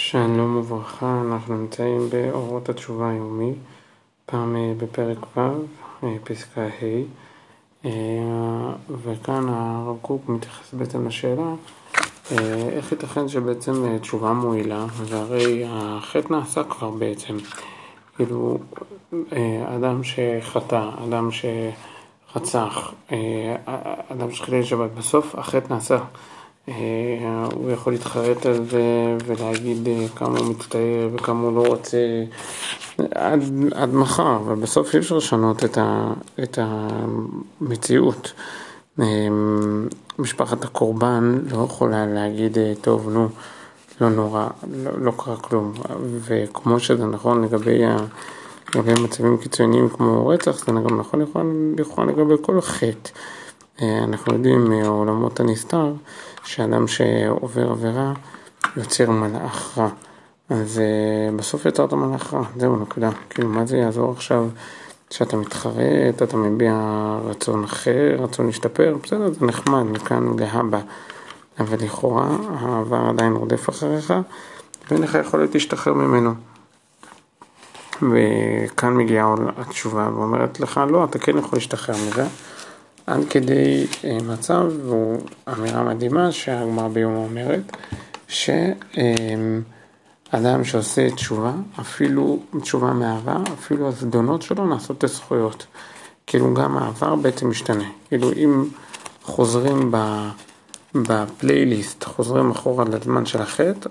שלום וברכה, אנחנו נמצאים באורות התשובה היומי, פעם אה, בפרק ו', אה, פסקה ה', אה, וכאן הרב קוק מתייחס בעצם לשאלה איך ייתכן שבעצם תשובה מועילה, והרי החטא נעשה כבר בעצם, כאילו אדם שחטא, אדם שרצח, אדם שחילל שבת, בסוף החטא נעשה הוא יכול להתחרט על זה ולהגיד אה, כמה הוא מצטער וכמה הוא לא רוצה עד, עד מחר, אבל בסוף אי אפשר לשנות את, ה, את המציאות. אה, משפחת הקורבן לא יכולה להגיד, טוב, נו, לא נורא, לא, לא קרה כלום. וכמו שזה נכון לגבי, ה, לגבי מצבים קיצוניים כמו רצח, זה גם נכון לכאורה לגבי כל חטא. אנחנו יודעים מעולמות הנסתר שאדם שעובר עבירה יוצר מלאך רע. אז uh, בסוף יצרת מלאך רע, זהו נקודה. כאילו מה זה יעזור עכשיו שאתה מתחרט, אתה מביע רצון אחר, רצון להשתפר, בסדר, זה נחמד מכאן להבא. אבל לכאורה העבר עדיין רודף אחריך ואין לך יכולת להשתחרר ממנו. וכאן מגיעה התשובה ואומרת לך, לא, אתה כן יכול להשתחרר מזה. עד כדי אה, מצב, והוא אמירה מדהימה שהגמרא ביום אומרת, שאדם שעושה תשובה, אפילו תשובה מהעבר, אפילו הזדונות שלו נעשות לזכויות. כאילו גם העבר בעצם משתנה. כאילו אם חוזרים בפלייליסט, חוזרים אחורה לזמן של החטא,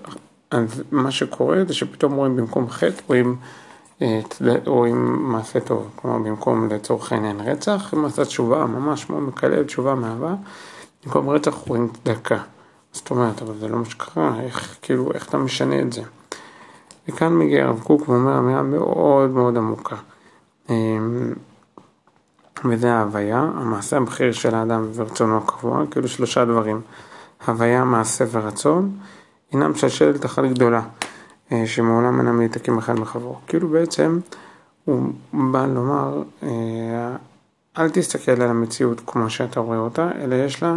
אז מה שקורה זה שפתאום רואים במקום חטא, רואים או עם מעשה טוב, כלומר במקום לצורך העניין רצח, מעשה תשובה ממש כמו מקלל תשובה מאהבה, במקום רצח רואים צדקה. זאת אומרת, אבל זה לא מה שקרה, איך, כאילו, איך אתה משנה את זה? וכאן מגיע הרב קוק ואומר אמירה מאוד מאוד עמוקה. אמ, וזה ההוויה, המעשה הבכיר של האדם ורצונו הקבוע, כאילו שלושה דברים, הוויה, מעשה ורצון, הינם שלשלת אחת גדולה. אה, שמעולם אינם ניתקים אחד מחברו. כאילו בעצם הוא בא לומר, אה, אל תסתכל על המציאות כמו שאתה רואה אותה, אלא יש לה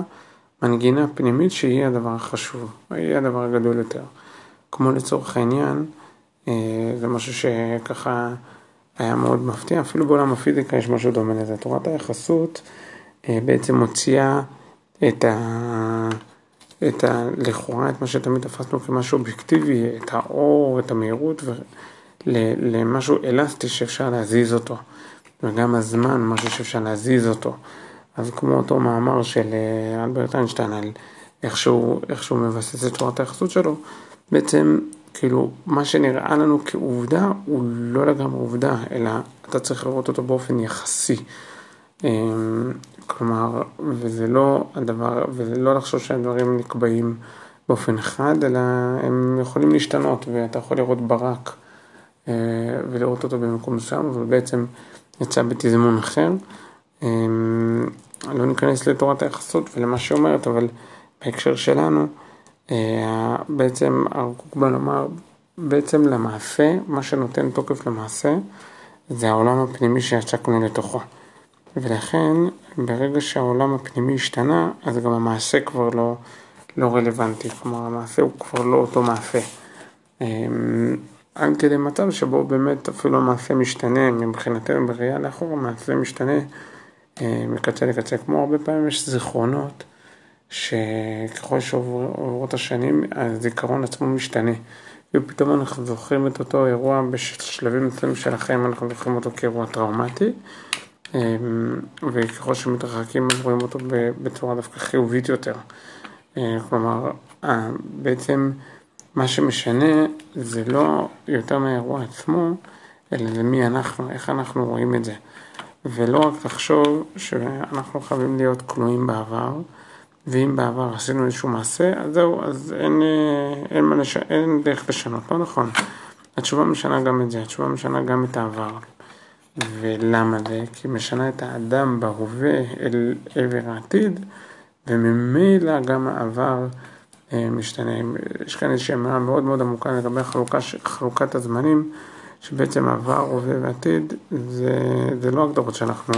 מנגינה פנימית שהיא הדבר החשוב, היא הדבר הגדול יותר. כמו לצורך העניין, אה, זה משהו שככה היה מאוד מפתיע, אפילו בעולם הפיזיקה יש משהו דומה לזה. תורת היחסות בעצם מוציאה את ה... את ה... לכאורה את מה שתמיד תפסנו כמשהו אובייקטיבי, את האור, את המהירות, למשהו אלסטי שאפשר להזיז אותו. וגם הזמן, משהו שאפשר להזיז אותו. אז כמו אותו מאמר של אה, אלברט איינשטיין על איך שהוא, איך שהוא מבסס את תורת היחסות שלו, בעצם כאילו מה שנראה לנו כעובדה הוא לא לגמרי עובדה, אלא אתה צריך לראות אותו באופן יחסי. כלומר, וזה לא הדבר, וזה לא לחשוב שהדברים נקבעים באופן אחד, אלא הם יכולים להשתנות, ואתה יכול לראות ברק אה, ולראות אותו במקום מסוים, אבל בעצם יצא בתזמון אחר. אמ, לא ניכנס לתורת היחסות ולמה שהיא אומרת, אבל בהקשר שלנו, אה, בעצם הרב קוקמן אמר, בעצם למעשה, מה שנותן תוקף למעשה, זה העולם הפנימי שיצקנו לתוכו. ולכן ברגע שהעולם הפנימי השתנה, אז גם המעשה כבר לא, לא רלוונטי, כלומר המעשה הוא כבר לא אותו מעשה. אמ, עד כדי מצב שבו באמת אפילו המעשה משתנה, מבחינתנו בראייה לאחור המעשה משתנה אה, מקצה לקצה, כמו הרבה פעמים יש זיכרונות שככל שעוברות השנים הזיכרון עצמו משתנה. ופתאום אנחנו זוכרים את אותו אירוע בשלבים מסוימים של החיים, אנחנו זוכרים אותו כאירוע טראומטי, וככל שמתרחקים אז רואים אותו בצורה דווקא חיובית יותר. אה, כלומר, אה, בעצם מה שמשנה זה לא יותר מהאירוע עצמו, אלא זה מי אנחנו, איך אנחנו רואים את זה. ולא רק לחשוב שאנחנו חייבים להיות כלואים בעבר, ואם בעבר עשינו איזשהו מעשה, אז זהו, אז אין, אה, אין, אין, אין דרך לשנות, לא נכון. התשובה משנה גם את זה, התשובה משנה גם את העבר. ולמה זה? כי משנה את האדם בהווה אל עבר העתיד, וממילא גם העבר אה, משתנה. יש כאן איזושהי אמירה מאוד מאוד עמוקה לגבי חלוקה, חלוקת הזמנים, שבעצם עבר, הווה ועתיד, זה, זה לא הגדרות שאנחנו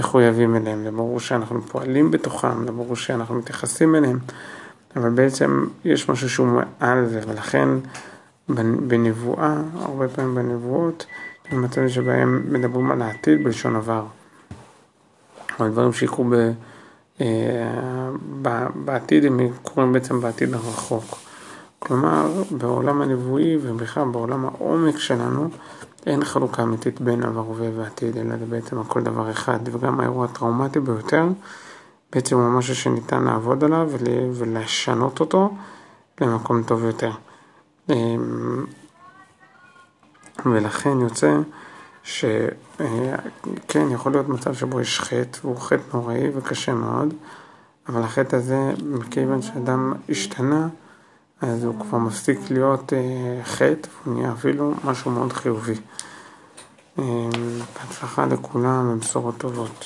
מחויבים אליהן, זה ברור שאנחנו פועלים בתוכם, זה ברור שאנחנו מתייחסים אליהם, אבל בעצם יש משהו שהוא מעל זה, ולכן בנבואה, הרבה פעמים בנבואות, במצבים שבהם מדברים על העתיד בלשון עבר. או דברים שיקרו ב, אה, בעתיד, הם קורים בעצם בעתיד הרחוק. כלומר, בעולם הנבואי ובכלל בעולם העומק שלנו, אין חלוקה אמיתית בין עבר, הווה ועתיד, אלא זה בעצם הכל דבר אחד. וגם האירוע הטראומטי ביותר, בעצם הוא משהו שניתן לעבוד עליו ולשנות אותו למקום טוב יותר. ולכן יוצא שכן, יכול להיות מצב שבו יש חטא, והוא חטא נוראי וקשה מאוד, אבל החטא הזה, מכיוון שאדם השתנה, אז הוא כבר מפסיק להיות אה, חטא, הוא נהיה אפילו משהו מאוד חיובי. אמ, בהצלחה לכולם ובשורות טובות.